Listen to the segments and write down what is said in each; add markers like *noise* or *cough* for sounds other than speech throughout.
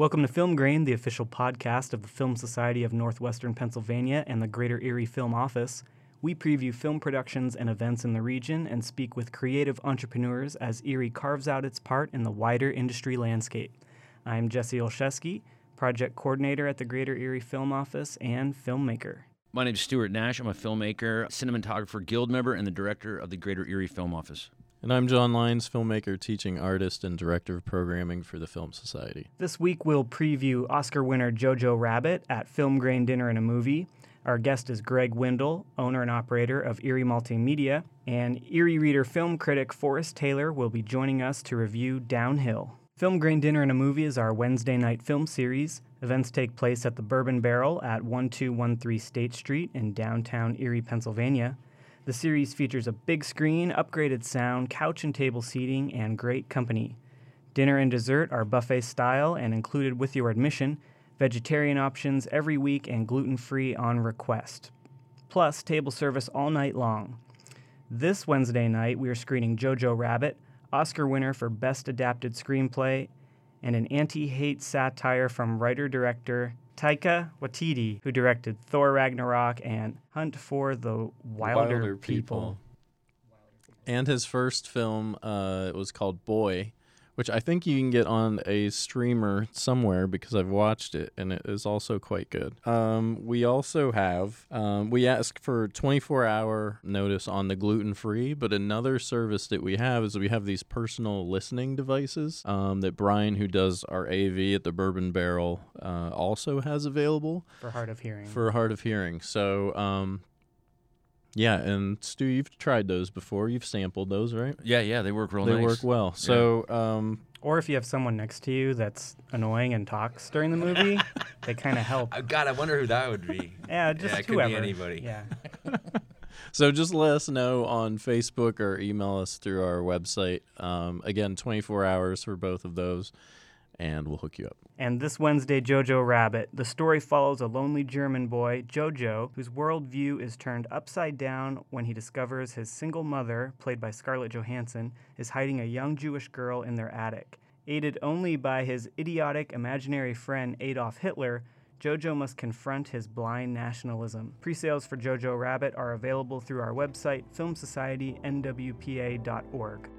Welcome to Film Grain, the official podcast of the Film Society of Northwestern Pennsylvania and the Greater Erie Film Office. We preview film productions and events in the region and speak with creative entrepreneurs as Erie carves out its part in the wider industry landscape. I'm Jesse Olszewski, project coordinator at the Greater Erie Film Office and filmmaker. My name is Stuart Nash. I'm a filmmaker, cinematographer, guild member, and the director of the Greater Erie Film Office. And I'm John Lyons, filmmaker, teaching artist, and director of programming for the Film Society. This week we'll preview Oscar winner Jojo Rabbit at Film Grain Dinner and a Movie. Our guest is Greg Windle, owner and operator of Erie Multimedia, and Erie Reader film critic Forrest Taylor will be joining us to review Downhill. Film Grain Dinner and a Movie is our Wednesday night film series. Events take place at the Bourbon Barrel at 1213 State Street in downtown Erie, Pennsylvania. The series features a big screen, upgraded sound, couch and table seating, and great company. Dinner and dessert are buffet style and included with your admission, vegetarian options every week, and gluten free on request. Plus, table service all night long. This Wednesday night, we are screening Jojo Rabbit, Oscar winner for Best Adapted Screenplay, and an anti hate satire from writer director Taika Waititi, who directed Thor Ragnarok and Hunt for the Wilder, Wilder People. People. And his first film uh, was called Boy, which I think you can get on a streamer somewhere because I've watched it and it is also quite good. Um, we also have, um, we ask for 24 hour notice on the gluten free, but another service that we have is we have these personal listening devices um, that Brian, who does our AV at the Bourbon Barrel, uh, also has available For hard of hearing. for hard of hearing. So, um, yeah, and Stu, you've tried those before. You've sampled those, right? Yeah, yeah, they work real they nice. work well. So, um, or if you have someone next to you that's annoying and talks during the movie, *laughs* they kind of help. Oh, God, I wonder who that would be. *laughs* Yeah, just it could be whoever. anybody. Yeah. *laughs* so just let us know on Facebook or email us through our website. Um, again, 24 hours for both of those, and we'll hook you up. And this Wednesday, Jojo Rabbit. The story follows a lonely German boy, Jojo, whose worldview is turned upside down when he discovers his single mother, played by Scarlett Johansson, is hiding a young Jewish girl in their attic. Aided only by his idiotic imaginary friend Adolf Hitler, Jojo must confront his blind nationalism. Pre-sales for Jojo Rabbit are available through our website, filmsocietynwpa.org.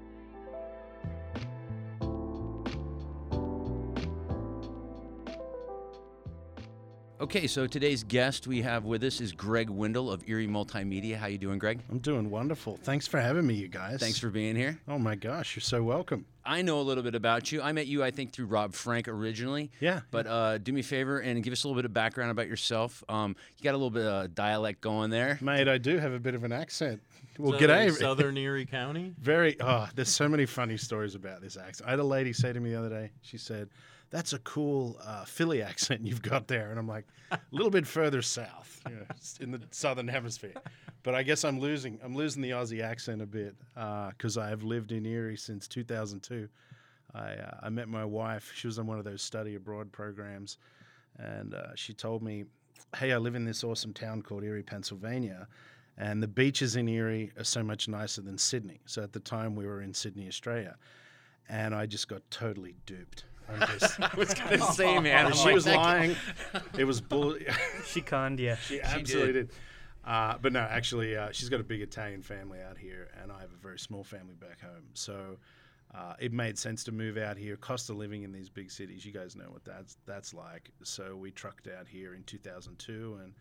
Okay, so today's guest we have with us is Greg Windle of Erie Multimedia. How you doing, Greg? I'm doing wonderful. Thanks for having me, you guys. Thanks for being here. Oh my gosh, you're so welcome. I know a little bit about you. I met you, I think, through Rob Frank originally. Yeah. But uh, do me a favor and give us a little bit of background about yourself. Um, you got a little bit of dialect going there. Mate, I do have a bit of an accent. Well, So, g'day. Southern *laughs* Erie County. Very. Oh, there's so many funny stories about this accent. I had a lady say to me the other day. She said, "That's a cool uh, Philly accent you've got there," and I'm like, "A little bit further south, you know, in the southern hemisphere." But I guess I'm losing. I'm losing the Aussie accent a bit because I have lived in Erie since 2002. I uh, I met my wife. She was on one of those study abroad programs, and uh, she told me, "Hey, I live in this awesome town called Erie, Pennsylvania." And the beaches in Erie are so much nicer than Sydney. So at the time we were in Sydney, Australia, and I just got totally duped. I'm just, *laughs* I was going *laughs* to say, man. I'm she like, was that- lying. *laughs* It was bull. She conned you. she absolutely did. Uh, but no, actually, uh, she's got a big Italian family out here, and I have a very small family back home. So uh, it made sense to move out here. Cost of living in these big cities, you guys know what that's that's like. So we trucked out here in 2002 and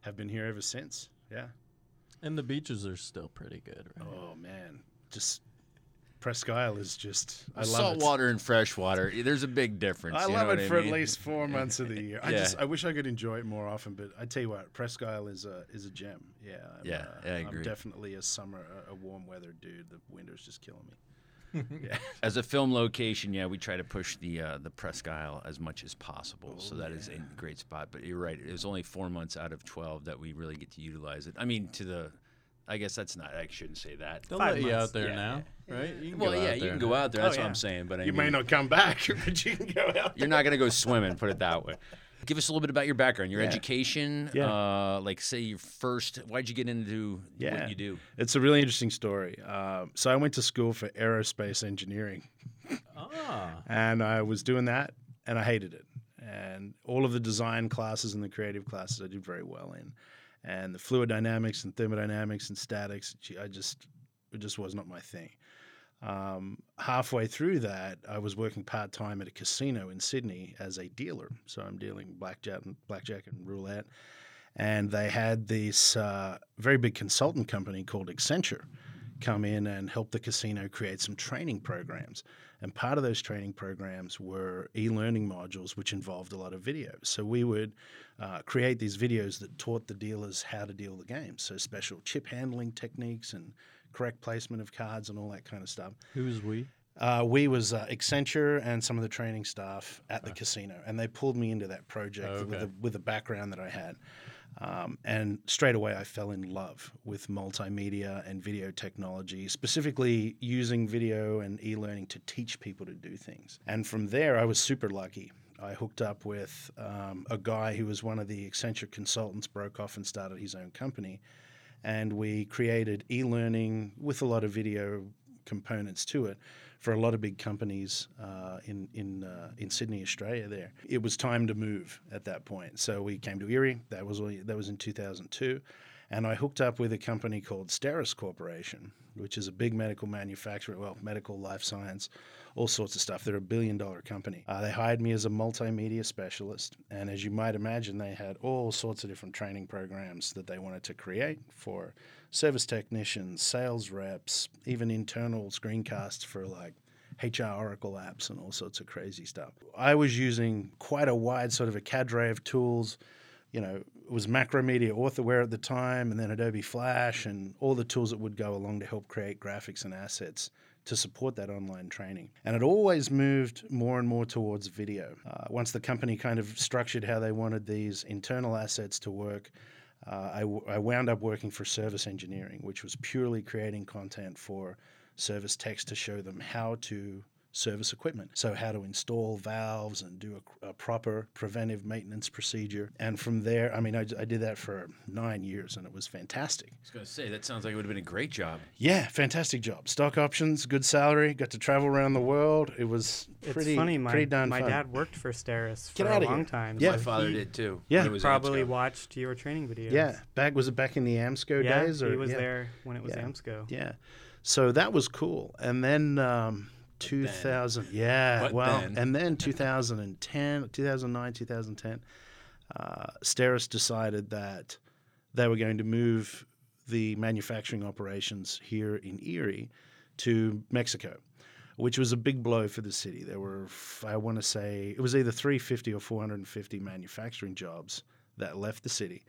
have been here ever since. Yeah. And the beaches are still pretty good, right? Oh man, just Presque Isle is just I love Salt it. water and fresh water. There's a big difference. I you love know it what I for mean? at least four *laughs* months of the year. I Yeah. just I wish I could enjoy it more often, but I tell you what, Presque Isle is a is a gem. Yeah, I'm, Yeah, uh, I I'm agree. definitely a summer a, a warm weather dude. The winter's just killing me. *laughs* yeah. *laughs* As a film location, yeah, we try to push the uh, the Presque Isle as much as possible. so that is a great spot. But you're right; it was only four months out of twelve that we really get to utilize it. I mean, to the, I guess that's not. I shouldn't say that. They'll Five let you months. out there Yeah, now, right? You can Well, go yeah, out you can go out there. That's Oh, what yeah. I'm saying. But I You mean, may not come back, *laughs* but you can go out. You're not going to go swimming, put it that way. Give us a little bit about your background, your Yeah. education. Yeah. Uh, like, say, your first. Why'd you get into Yeah. what you do? It's a really interesting story. Um, so I went to school for aerospace engineering, Ah, and I was doing that, and I hated it. and all of the design classes and the creative classes I did very well in, and the fluid dynamics and thermodynamics and statics, I just it just was not my thing. Um, halfway through that, I was working part time at a casino in Sydney as a dealer. So I'm dealing blackjack and blackjack and roulette, and they had this uh, very big consultant company called Accenture come in and help the casino create some training programs. And part of those training programs were e learning modules, which involved a lot of videos. So we would uh, create these videos that taught the dealers how to deal the game. So special chip handling techniques and correct placement of cards and all that kind of stuff. Who was we? Uh, we was uh, Accenture and some of the training staff at the casino, and they pulled me into that project with, Okay. the, with the background that I had. Um, and straight away, I fell in love with multimedia and video technology, specifically using video and e learning to teach people to do things. And from there, I was super lucky. I hooked up with um, a guy who was one of the Accenture consultants, broke off and started his own company. And we created e learning with a lot of video components to it for a lot of big companies uh, in in uh, in Sydney, Australia. There, it was time to move at that point. So we came to Erie. That was that was in 2002, and I hooked up with a company called Steris Corporation, which is a big medical manufacturer. Well, medical, life science, all sorts of stuff. They're a billion dollar company. Uh, they hired me as a multimedia specialist, and as you might imagine, they had all sorts of different training programs that they wanted to create for service technicians, sales reps, even internal screencasts for like HR Oracle apps and all sorts of crazy stuff. I was using quite a wide sort of a cadre of tools. You know, was Macromedia Authorware at the time, and then Adobe Flash, and all the tools that would go along to help create graphics and assets to support that online training. And it always moved more and more towards video. Uh, once the company kind of structured how they wanted these internal assets to work, uh, I, w- I wound up working for service engineering, which was purely creating content for service techs to show them how to service equipment. So, how to install valves and do a, a proper preventive maintenance procedure. And from there, I mean, I, I did that for nine years and it was fantastic. I was going to say, that sounds like it would have been a great job. Yeah, fantastic job. Stock options, good salary, got to travel around the world. It was pretty, it's funny. My pretty darn my fun. dad worked for Steris for outta a long here. time. Yeah. My father he did too. Yeah. when it was Probably watched your training videos. Yeah, back was it back in the Amsco yeah. days? Or, he was yeah. there when it was Yeah. Amsco. Yeah. So that was cool. And then um, 2000, yeah, What well, then? and then 2010, 2009, 2010, uh, Steris decided that they were going to move the manufacturing operations here in Erie to Mexico, which was a big blow for the city. There were, I want to say, it was either 350 or 450 manufacturing jobs that left the city.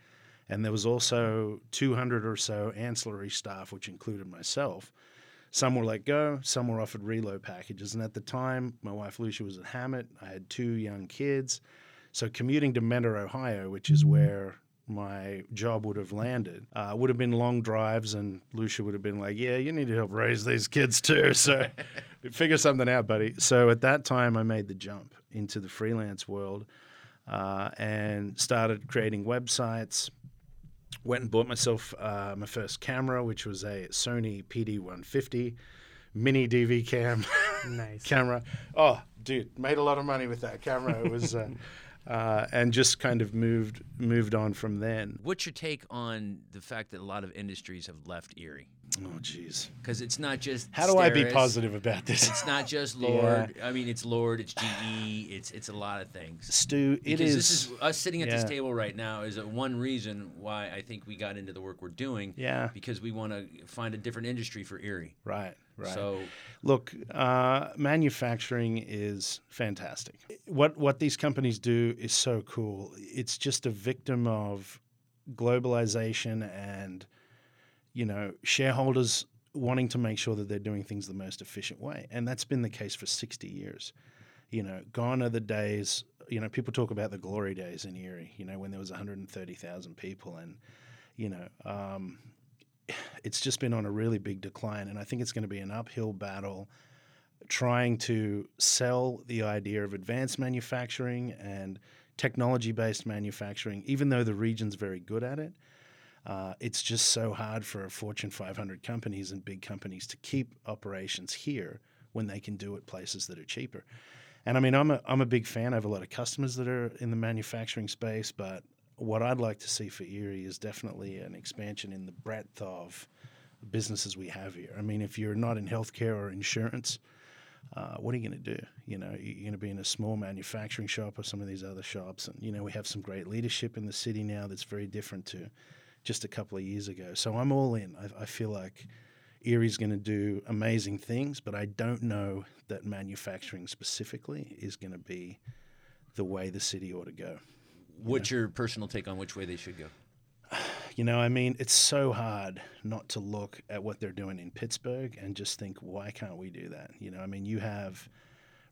And there was also 200 or so ancillary staff, which included myself. Some were let go, some were offered reload packages. And at the time, my wife Lucia was at Hamot. I had two young kids. So commuting to Mentor, Ohio, which is where my job would have landed, uh, would have been long drives. And Lucia would have been like, Yeah, you need to help raise these kids *laughs* too. So *laughs* figure something out, buddy. So at that time, I made the jump into the freelance world uh, and started creating websites, went and bought myself uh, my first camera, which was a Sony PD150 mini DV cam Nice. *laughs* camera. Oh, dude, made a lot of money with that camera. It was, uh, *laughs* uh, and just kind of moved moved on from then. What's your take on the fact that a lot of industries have left Erie? Oh, jeez. Because it's not just How do I be Steris, positive about this? It's not *laughs* just Yeah. Lord. I mean, it's Lord. It's GE. It's it's a lot of things. Stu, it Because is. this is us sitting at this table right now is a one reason why I think we got into the work we're doing. Yeah. Because we want to find a different industry for Erie. Right, right. So Look, uh, manufacturing is fantastic. What what these companies do is so cool. It's just a victim of globalization and you know shareholders wanting to make sure that they're doing things the most efficient way, and that's been the case for sixty years. You know, gone are the days. You know, people talk about the glory days in Erie. You know, when there was one hundred and thirty thousand people, and you know. Um, *sighs* it's just been on a really big decline, and I think it's going to be an uphill battle trying to sell the idea of advanced manufacturing and technology based manufacturing, even though the region's very good at it. Uh, it's just so hard for Fortune 500 companies and big companies to keep operations here when they can do it places that are cheaper. And I mean, I'm a I'm a big fan. I have a lot of customers that are in the manufacturing space, but what I'd like to see for Erie is definitely an expansion in the breadth of businesses we have here. I mean, if you're not in healthcare or insurance, uh, what are you going to do? You know, you're going to be in a small manufacturing shop or some of these other shops. And, you know, we have some great leadership in the city now that's very different to just a couple of years ago. So I'm all in. I, I feel like Erie's going to do amazing things, but I don't know that manufacturing specifically is going to be the way the city ought to go. What's your personal take on which way they should go? *sighs* You know, I mean, it's so hard not to look at what they're doing in Pittsburgh and just think, why can't we do that? You know, I mean, you have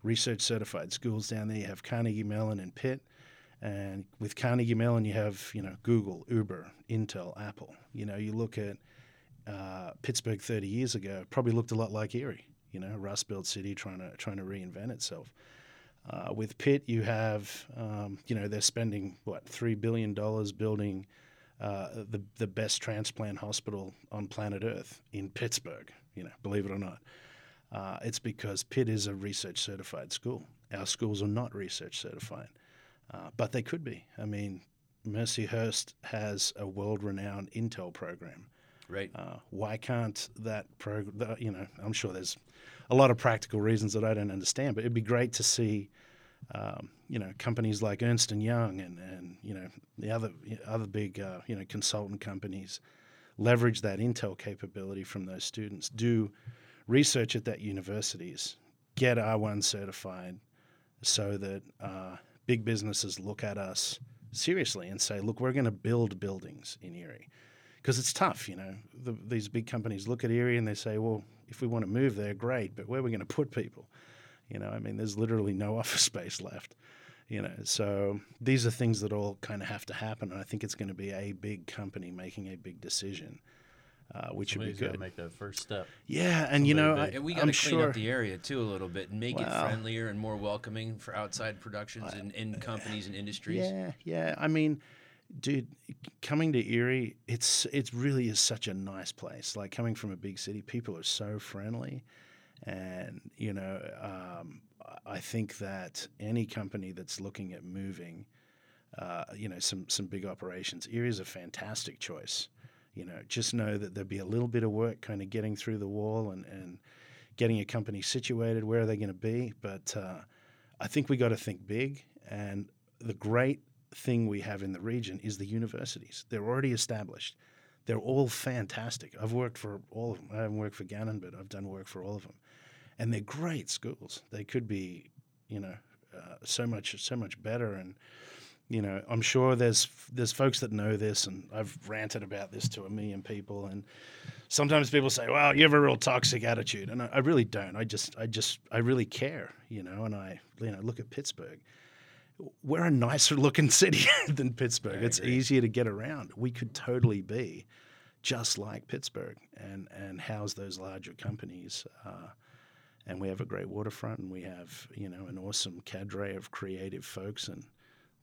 research certified schools down there. You have Carnegie Mellon and Pitt, and with Carnegie Mellon, you have you know Google, Uber, Intel, Apple. You know, you look at uh, Pittsburgh 30 years ago, probably looked a lot like Erie. You know, Rust Belt city trying to trying to reinvent itself. Uh, with Pitt, you have um, you know they're spending what three billion dollars building uh, the the best transplant hospital on planet Earth in Pittsburgh. You know, believe it or not, uh, it's because Pitt is a research certified school. Our schools are not research certified, uh, but they could be. I mean, Mercyhurst has a world renowned Intel program. Right. Uh, why can't that program? You know, I'm sure there's a lot of practical reasons that I don't understand, but it'd be great to see, um, you know, companies like Ernst and Young and and you know the other other big uh, you know consultant companies leverage that Intel capability from those students, do research at that universities, get R1 certified, so that uh, big businesses look at us seriously and say, look, we're going to build buildings in Erie because it's tough. You know, the, these big companies look at Erie and they say, well, if we want to move there, great, but where are we going to put people? You know, I mean, there's literally no *laughs* office space left. You know, so these are things that all kind of have to happen, and I think it's going to be a big company making a big decision, uh, which Somebody's would be got to good. make that first step. Yeah, and you know, Somebody I, big. And we got I'm to clean sure. up the area too a little bit and make it friendlier and more welcoming for outside productions and in companies and industries. Yeah, yeah. I mean, dude, coming to Erie, it's it really is such a nice place. Like coming from a big city, people are so friendly, and you know, um, I think that any company that's looking at moving, uh, you know, some some big operations, Erie is a fantastic choice. You know, just know that there'll be a little bit of work kind of getting through the wall and and getting a company situated. Where are they going to be? But uh, I think we got to think big. And the great thing we have in the region is the universities. They're already established. They're all fantastic. I've worked for all of them. I haven't worked for Gannon, but I've done work for all of them, and they're great schools. They could be, you know, uh, so much so much better. And you know, I'm sure there's there's folks that know this, and I've ranted about this to a million people. And sometimes people say, "Well, you have a real toxic attitude," and I, I really don't. I just I just I really care, you know. And I you know look at Pittsburgh we're a nicer looking *laughs* city than Pittsburgh. it's easier to get around. We could totally be just like Pittsburgh and, and house those larger companies. Uh, and we have a great waterfront and we have, you know, an awesome cadre of creative folks and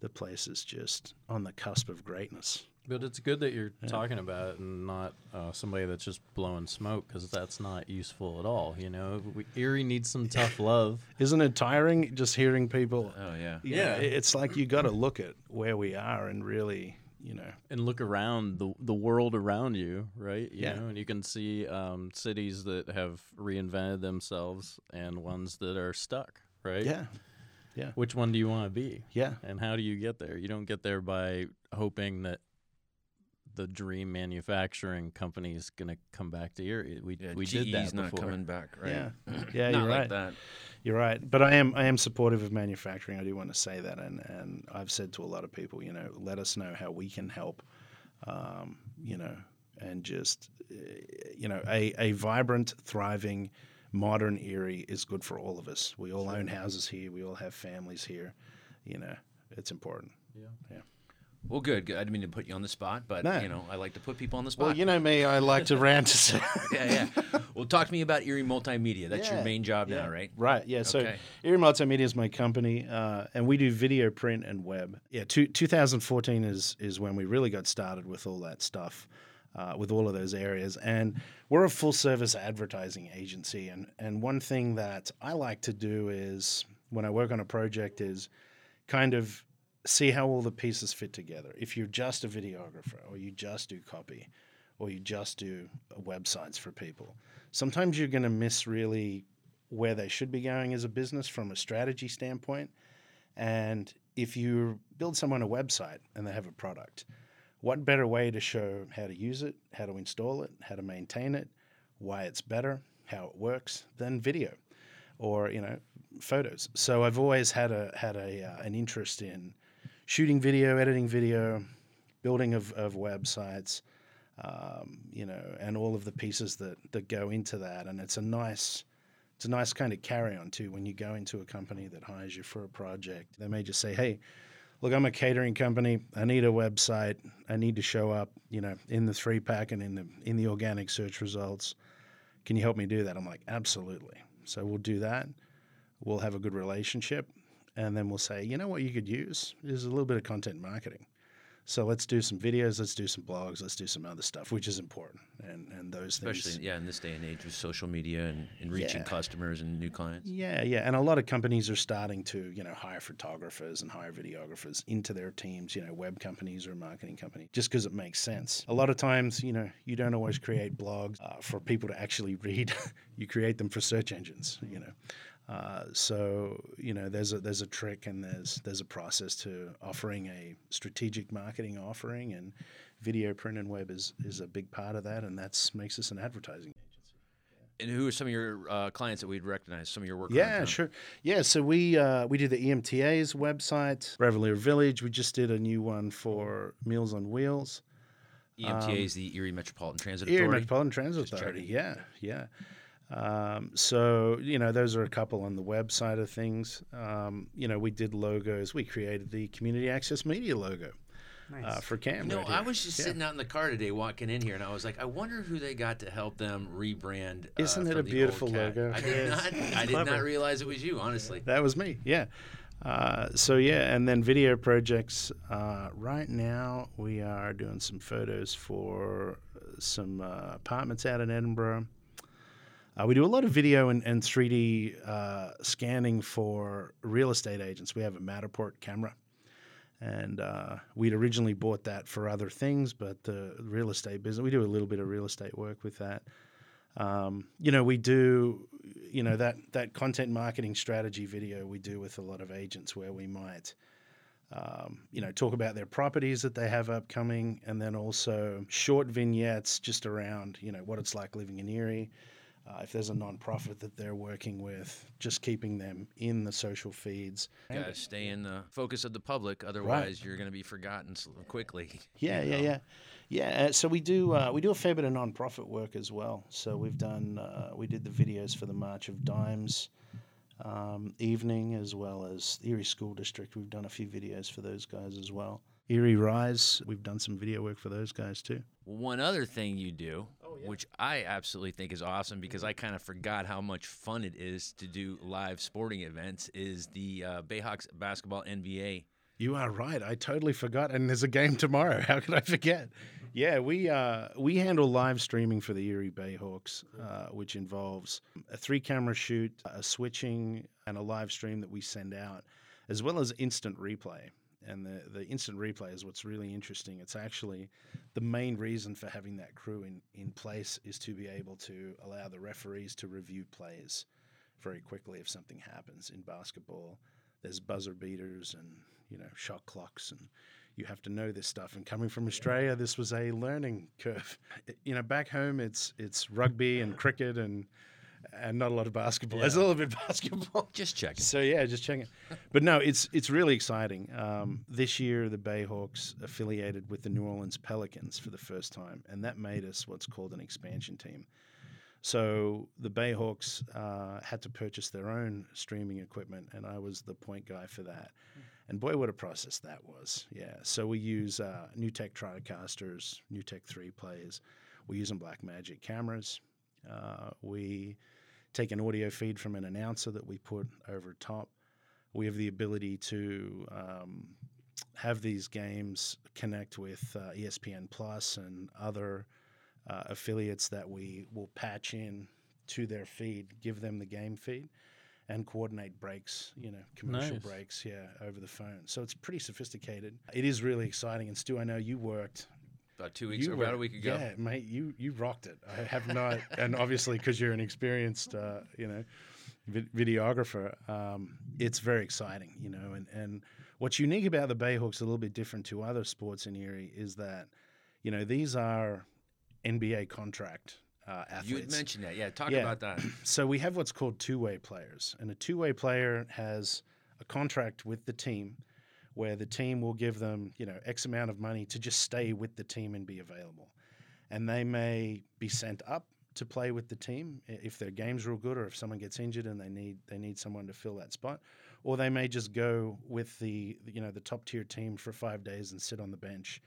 the place is just on the cusp of greatness. But it's good that you're talking about it and not uh, somebody that's just blowing smoke because that's not useful at all. You know, we, Erie needs some tough *laughs* love. Isn't it tiring just hearing people? Oh yeah. you Yeah. it's like you got to look at where we are and really, you know, and look around the the world around you, right? You Yeah. know, and you can see um, cities that have reinvented themselves and ones that are stuck, right? yeah, Which one do you want to be? yeah. And how do you get there? You don't get there by hoping that the dream manufacturing company is going to come back to Erie. We Yeah, we GE's did that not before. coming back, right? Yeah, *clears throat* yeah, not you're like right. that. You're right, but I am I am supportive of manufacturing. I do want to say that, and and I've said to a lot of people, you know, let us know how we can help, um, you know, and just, uh, you know, a a vibrant, thriving, modern Erie is good for all of us. We all own houses here. We all have families here. You know, it's important. Yeah. Yeah. Well, good. good. I didn't mean to put you on the spot, but No. you know, I like to put people on the spot. Well, you know me, I like to rant. *laughs* *laughs* yeah, yeah. Well, talk to me about Erie Multimedia. That's your main job yeah. now, right? Right. Yeah. So Erie Multimedia is my company, uh, and we do video, print, and web. Yeah. Two, 2014 is is when we really got started with all that stuff, uh, with all of those areas, and we're a full service advertising agency. And and one thing that I like to do is when I work on a project is kind of see how all the pieces fit together. If you're just a videographer or you just do copy or you just do uh, websites for people, sometimes you're going to miss really where they should be going as a business from a strategy standpoint. And if you build someone a website and they have a product, what better way to show how to use it, how to install it, how to maintain it, why it's better, how it works than video or you know photos. So I've always had a had a uh, an interest in shooting video, editing video, building of, of websites, um, you know, and all of the pieces that that go into that. And it's a nice it's a nice kind of carry on too when you go into a company that hires you for a project. They may just say, "Hey, look, I'm a catering company. I need a website. I need to show up, you know, in the three pack and in the in the organic search results. Can you help me do that?" I'm like, "Absolutely." So we'll do that. We'll have a good relationship, and then we'll say, "You know what you could use is a little bit of content marketing." So let's do some videos, let's do some blogs, let's do some other stuff, which is important, and and those Especially, things. yeah, in this day and age with social media and, and reaching Yeah. customers and new clients. Yeah, yeah, and a lot of companies are starting to, you know, hire photographers and hire videographers into their teams. You know, web companies or a marketing company, just because it makes sense. A lot of times, you know, you don't always create blogs uh, for people to actually read. *laughs* you create them for search engines. You know, uh, so you know, there's a there's a trick and there's there's a process to offering a strategic marketing offering, and video, print, and web is is a big part of that, and that makes us an advertising. Agency. And who are some of your uh, clients that we'd recognize? Some of your work. Yeah, sure. Yeah, so we uh, we do the EMTA's website, Revelier Village. We just did a new one for Meals on Wheels, EMTA is the Erie Metropolitan Transit Erie Authority. Metropolitan Transit Just Authority. checking. Yeah, yeah. Um, so you know, those are a couple on the website of things. Um, you know, we did logos. We created the Community Access Media logo uh, for Cam. You know, right I was just Yeah. sitting out in the car today, walking in here, and I was like, I wonder who they got to help them rebrand. Uh, Isn't it a beautiful logo? I did not. I did not realize it was you. Honestly. That was me, yeah. Uh, so yeah, and then video projects. Uh, right now, we are doing some photos for uh, some uh, apartments out in Edinboro. Uh, we do a lot of video and, and 3D uh, scanning for real estate agents. We have a Matterport camera, and uh, we'd originally bought that for other things, but the real estate business, we do a little bit of real estate work with that. Um, you know, we do, you know, that that content marketing strategy video we do with a lot of agents where we might, um, you know, talk about their properties that they have upcoming, and then also short vignettes just around, you know, what it's like living in Erie. Uh, if there's a nonprofit that they're working with, just keeping them in the social feeds. Got to stay in the focus of the public, otherwise you're going to be forgotten quickly. *laughs* Yeah, you yeah, know? yeah, yeah. Uh, so we do uh, we do a fair bit of nonprofit work as well. So we've done uh, we did the videos for the March of Dimes um, evening as well as Erie School District. We've done a few videos for those guys as well. Erie Rise, we've done some video work for those guys too. One other thing you do, Oh, which I absolutely think is awesome because I kind of forgot how much fun it is to do live sporting events, is the uh, Bayhawks basketball NBA. You are right. I totally forgot. And there's a game tomorrow. *laughs* How could I forget? Yeah, we uh, we handle live streaming for the Erie Bayhawks, uh, which involves a three camera shoot, a switching, and a live stream that we send out, as well as instant replay. And the, the instant replay is what's really interesting. It's actually the main reason for having that crew in, in place is to be able to allow the referees to review plays very quickly if something happens in basketball. There's buzzer beaters and you know shot clocks and you have to know this stuff. And coming from Australia, this was a learning curve. *laughs* You know, back home it's it's rugby and cricket and and not a lot of basketball. There's a little bit of *laughs* basketball. Just checking. So yeah, just checking. But no, it's it's really exciting. Um, this year, the Bayhawks affiliated with the New Orleans Pelicans for the first time, and that made us what's called an expansion team. So the Bayhawks uh, had to purchase their own streaming equipment, and I was the point guy for that. And boy, what a process that was! Yeah. So we use uh, NewTek TriCasters, NewTek Three plays. We use Blackmagic cameras. Uh, we take an audio feed from an announcer that we put over top. We have the ability to um, have these games connect with uh, ESPN Plus and other uh, affiliates that we will patch in to their feed, give them the game feed, and coordinate breaks, you know, commercial Nice. breaks, yeah, over the phone. So it's pretty sophisticated. It is really exciting. And Stu, I know you worked About two weeks, you or about were- a week ago. Yeah, mate, you you rocked it. I have not, and obviously because you're an experienced, uh, you know, vid- videographer, um, it's very exciting, you know. And and what's unique about the Bayhawks, a little bit different to other sports in Erie, is that, you know, these are NBA contract uh, athletes. You had mentioned that. Yeah, talk Yeah. about that. *clears throat* So we have what's called two-way players, and a two-way player has a contract with the team, where the team will give them, you know, X amount of money to just stay with the team and be available, and they may be sent up to play with the team if their game's real good, or if someone gets injured and they need they need someone to fill that spot, or they may just go with the you know the top tier team for five days and sit on the bench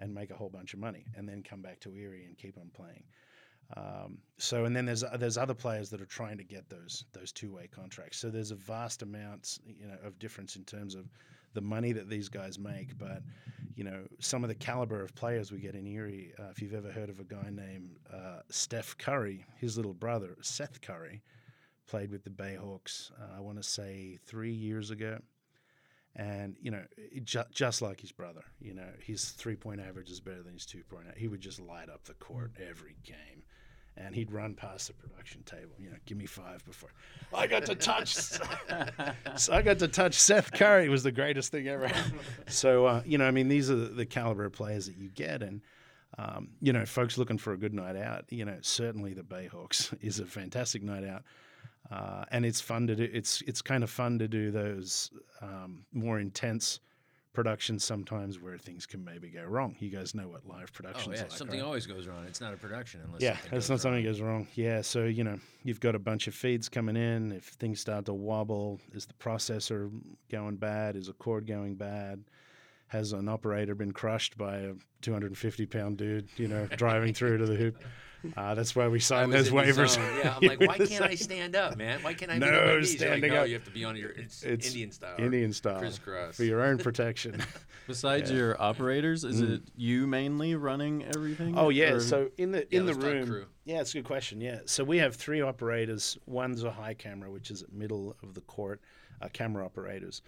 and make a whole bunch of money, and then come back to Erie and keep on playing. Um, so and then there's there's other players that are trying to get those those two way contracts. So there's a vast amount you know of difference in terms of the money that these guys make. But you know some of the caliber of players we get in Erie. Uh, if you've ever heard of a guy named uh, Steph Curry, his little brother Seth Curry played with the Bayhawks. Uh, I want to say three years ago. And you know, ju- just like his brother, you know, his three-point average is better than his two-point. He would just light up the court every game and he'd run past the production table. You know, give me five before I got to touch. *laughs* so I got to touch Seth Curry. It was the greatest thing ever. *laughs* so uh, you know, I mean, these are the, caliber of players that you get, and um, you know, folks looking for a good night out. You know, certainly the Bayhawks *laughs* is a fantastic night out. Uh, and it's fun to do. It's it's kind of fun to do those um, more intense productions sometimes where things can maybe go wrong. You guys know what live Oh productions yeah, like, something right? always goes wrong. It's not a production unless Yeah, it's not something wrong. goes wrong. Yeah, so you know you've got a bunch of feeds coming in. If things start to wobble, is the processor going bad? Is a cord going bad? Has an operator been crushed by a 250 pound dude? You know, driving through to the hoop. *laughs* Uh, that's why we I sign those waivers. Yeah, I'm *laughs* like, why can't I stand up, man? Why can't I be on No my like, standing no, up. you have to be on your. It's, It's Indian style. Indian style Crisscross. for your own *laughs* protection. Besides your operators, is it you mainly running everything? Oh yeah, or- so in the Yeah, in the room. crew. Yeah, it's a good question. Yeah, so we have three operators. One's a high camera, which is at middle of the court. Uh, camera operators,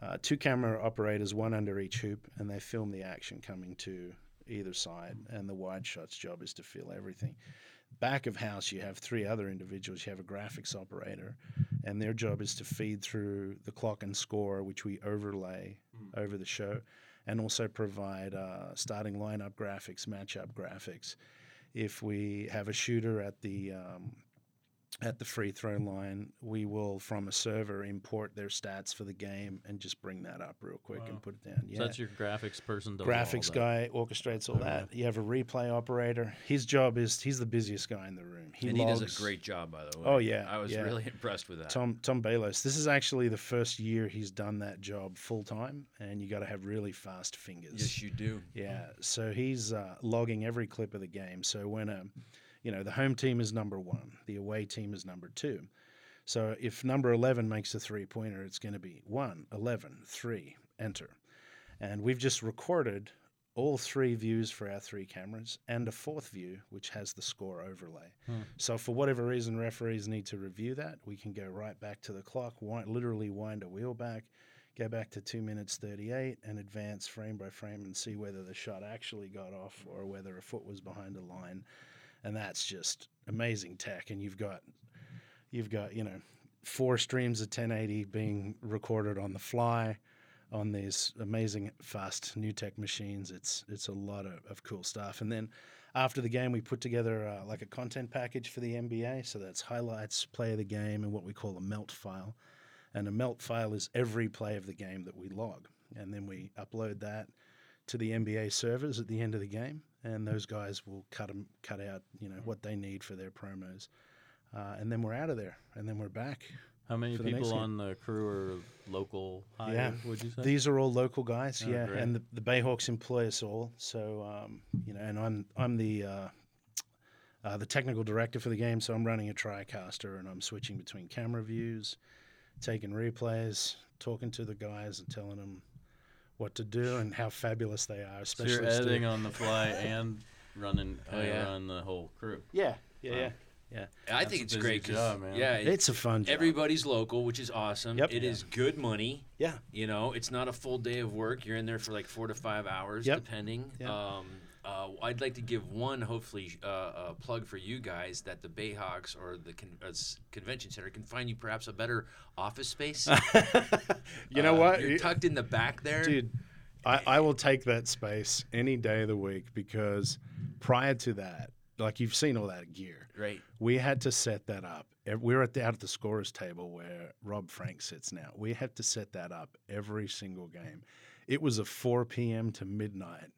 uh, two camera operators, one under each hoop, and they film the action coming to either side. And the wide shots job is to fill everything. Back of house, you have three other individuals. You have a graphics operator, and their job is to feed through the clock and score, which we overlay over the show, and also provide uh, starting lineup graphics, matchup graphics. If we have a shooter at the um, at the free throw line, we will from a server import their stats for the game and just bring that up real quick and put it down. So Yeah, that's your graphics person. Does all graphics that. guy orchestrates all that. You have a replay operator. His job is he's the busiest guy in the room. He and he does a great job, by the way. Oh, yeah, I was yeah. really *laughs* impressed with that. Tom Tom Balos. This is actually the first year he's done that job full time, and you got to have really fast fingers. yes, you do. Yeah, so he's uh, logging every clip of the game. So when a, you know, the home team is number one, the away team is number two. So if number 11 makes a three pointer, it's going to be 1, 11, 3, enter. And we've just recorded all three views for our three cameras and a fourth view, which has the score overlay. Hmm. So for whatever reason, referees need to review that. We can go right back to the clock, wind, literally wind a wheel back, go back to two minutes 38 and advance frame by frame and see whether the shot actually got off or whether a foot was behind a line. And that's just amazing tech. And you've got, you've got, you know, four streams of 1080 being recorded on the fly on these amazing fast NewTek machines. It's, it's a lot of, of cool stuff. And then after the game, we put together uh, like a content package for the NBA. So that's highlights, play of the game, and what we call a melt file. And a melt file is every play of the game that we log. And then we upload that to the NBA servers at the end of the game, and those guys will cut them, cut out, you know, what they need for their promos. Uh, and then we're out of there, and then we're back. How many for the people on the crew are local hire, Yeah. would you say? These are all local guys, Oh, yeah, great. and the, the Bayhawks employ us all. So um, you know, and I'm I'm the uh, uh, the technical director for the game, so I'm running a TriCaster and I'm switching between camera views, taking replays, talking to the guys and telling them what to do and how fabulous they are. so Especially you're Stu. editing on the fly *laughs* and running Oh, yeah. run the whole crew. Yeah, yeah, Wow. yeah. Yeah, I That's think it's busy great 'cause- job, man. yeah, it- it's a fun job. everybody's local, which is awesome. Yep. It is good money. yeah, You know, it's not a full day of work. You're in there for like four to five hours, Yep. depending. Yep. Um, uh, I'd like to give one, hopefully, uh, uh, plug for you guys that the Bayhawks or the con- uh, convention center can find you perhaps a better office space. *laughs* you know Uh, what, You're tucked in the back there, dude? I, I will take that space any day of the week because prior to that, like you've seen all that gear, Right. we had to set that up. We're at the, out at the scorers table where Rob Frank sits now. We had to set that up every single game. It was a 4 p.m. to midnight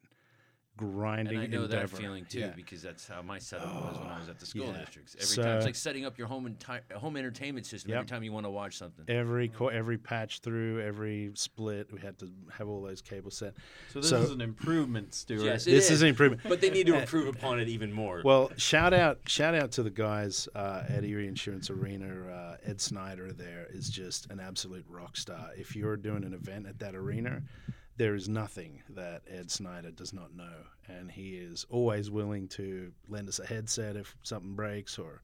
grinding And I know endeavor. that feeling too Yeah. because that's how my setup was when I was at the school yeah. districts. Every time it's like setting up your home enti- home entertainment system every time you want to watch something. Every co- every patch through, every split, we had to have all those cables set. So this So- is an improvement, Stuart. Yes, it this is. is an improvement. But they need to improve upon it even more. Well, shout out, shout out to the guys uh, at Erie Insurance Arena. Uh, Ed Snyder there is just an absolute rock star. If you're doing an event at that arena, there is nothing that Ed Snyder does not know, and he is always willing to lend us a headset if something breaks or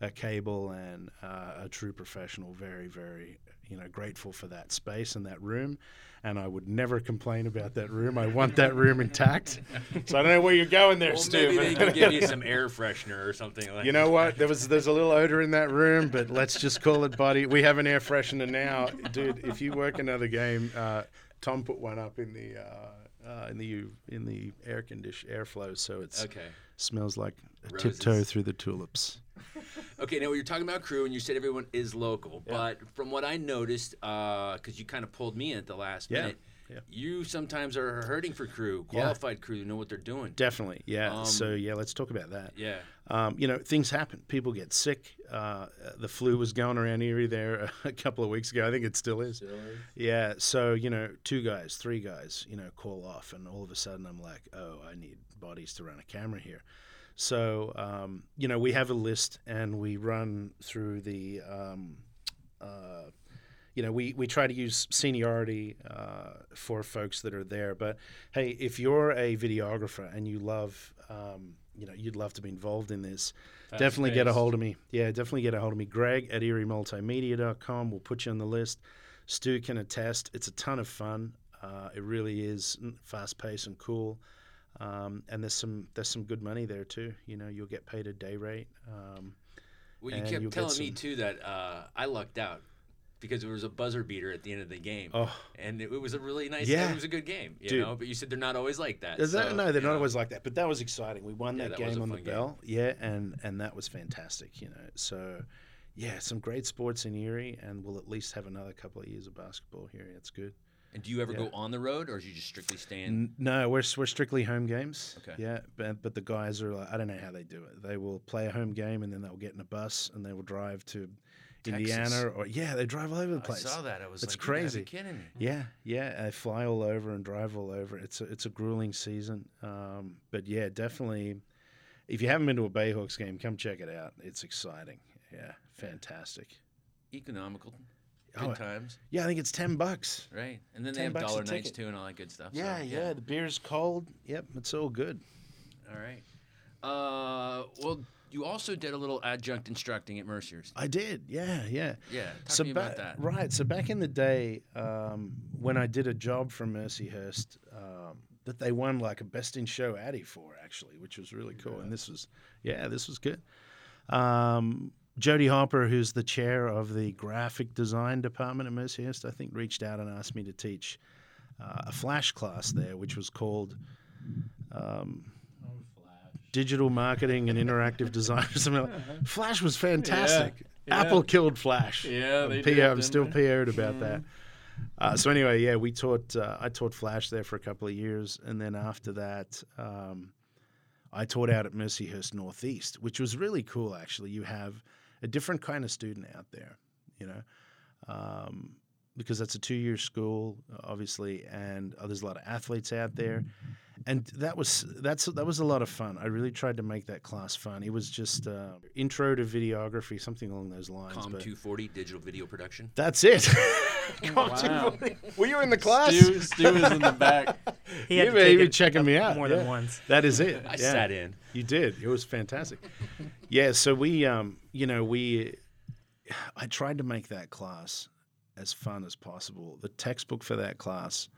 a cable. And uh, a true professional. Very, very, you know, grateful for that space and that room. And I would never complain about that room. I want that room intact. So I don't know where you're going there, Well, Stu. maybe they can give you some air freshener or something like you know what? There was there's a little odor in that room, but let's just call it body. We have an air freshener now, dude. If you work another game, uh, Tom put one up in the uh, uh, in the in the air condition airflow, so it Okay. smells like a tiptoe through the tulips. *laughs* Okay, now you're talking about crew, and you said everyone is local. But from what I noticed, because you kind of pulled me in at the last Yeah, minute, yeah. you sometimes are hurting for crew, Yeah. qualified crew, who know what they're doing. Definitely, yeah. Um, so yeah, let's talk about that. Yeah. Um, you know, things happen. People get sick. Uh, the flu was going around Erie there *laughs* a couple of weeks ago. I think it still is. Yeah. So, you know, two guys, three guys, you know, call off. And all of a sudden I'm like, oh, I need bodies to run a camera here. So, um, you know, we have a list and we run through the, um, uh, you know, we, we try to use seniority uh, for folks that are there. But hey, if you're a videographer and you love, um, you know, you'd love to be involved in this, definitely get a hold of me. Yeah, definitely get a hold of me. Greg at eriemultimedia.com. We'll put you on the list. Stu can attest. It's a ton of fun. Uh, it really is fast paced and cool. Um, and there's some there's some good money there too. You know, you'll get paid a day rate. Um, Well, you and kept you'll get telling me too that uh, I lucked out because there was a buzzer beater at the end of the game, oh, and it, it was a really nice. Yeah. It was a good game, you Dude. know. But you said they're not always like that. Is that, so, no, they're not know. always like that. But that was exciting. We won Yeah, that, that game on the game. bell. Yeah, and and that was fantastic. You know, so yeah, some great sports in Erie, and we'll at least have another couple of years of basketball here. It's good. And do you ever Yeah. go on the road, or do you just strictly stay in? No, we're we're strictly home games. Okay. Yeah, but but the guys are like, I don't know how they do it. They will play a home game and then they'll get in a bus and they will drive to Indiana Texas. or yeah, they drive all over the place. I saw that. I was It's like, crazy. kidding me. Yeah, yeah, I fly all over and drive all over. It's a, it's a grueling season, um, but yeah, definitely. If you haven't been to a Bayhawks game, come check it out. It's exciting. Yeah, fantastic. Economical, good Oh, times, yeah, I think it's ten bucks. right? And then they 10 have dollar nights ticket. too, and all that good stuff. so, Yeah, yeah, The beer's cold. Yep, it's all good. All right. Uh, well, you also did a little adjunct instructing at Mercyhurst. I did. Yeah, yeah. Yeah, talk so to me ba- about that. Right. So back in the day, um, when I did a job for Mercyhurst, um, that they won like a best in show Addy for actually, which was really cool. And this was, yeah, this was good. Um, Jody Harper, who's the chair of the graphic design department at Mercyhurst, I think reached out and asked me to teach uh, a flash class there, which was called. Um, Digital marketing and interactive design or something like *laughs* Flash was fantastic. yeah. Apple killed Flash. Yeah, I'm they did, I'm still they? PR'd about that. Uh, so anyway, yeah, we taught. Uh, I taught Flash there for a couple of years, and then after that, um, I taught out at Mercyhurst Northeast, which was really cool. Actually, you have a different kind of student out there, you know, um, because that's a two-year school, obviously, and uh, there's a lot of athletes out there, and that was that's that was a lot of fun. I really tried to make that class fun. It was just uh, intro to videography, something along those lines. Com 240 digital video production. that's it. *laughs* Wow. Were you in the class? Stu, Stu was in the *laughs* back. He had You to may take be it checking me out, more yeah. than once. That is it. I yeah. sat in. You did. It was fantastic. yeah. So we, um, you know, we, I tried to make that class as fun as possible. The textbook for that class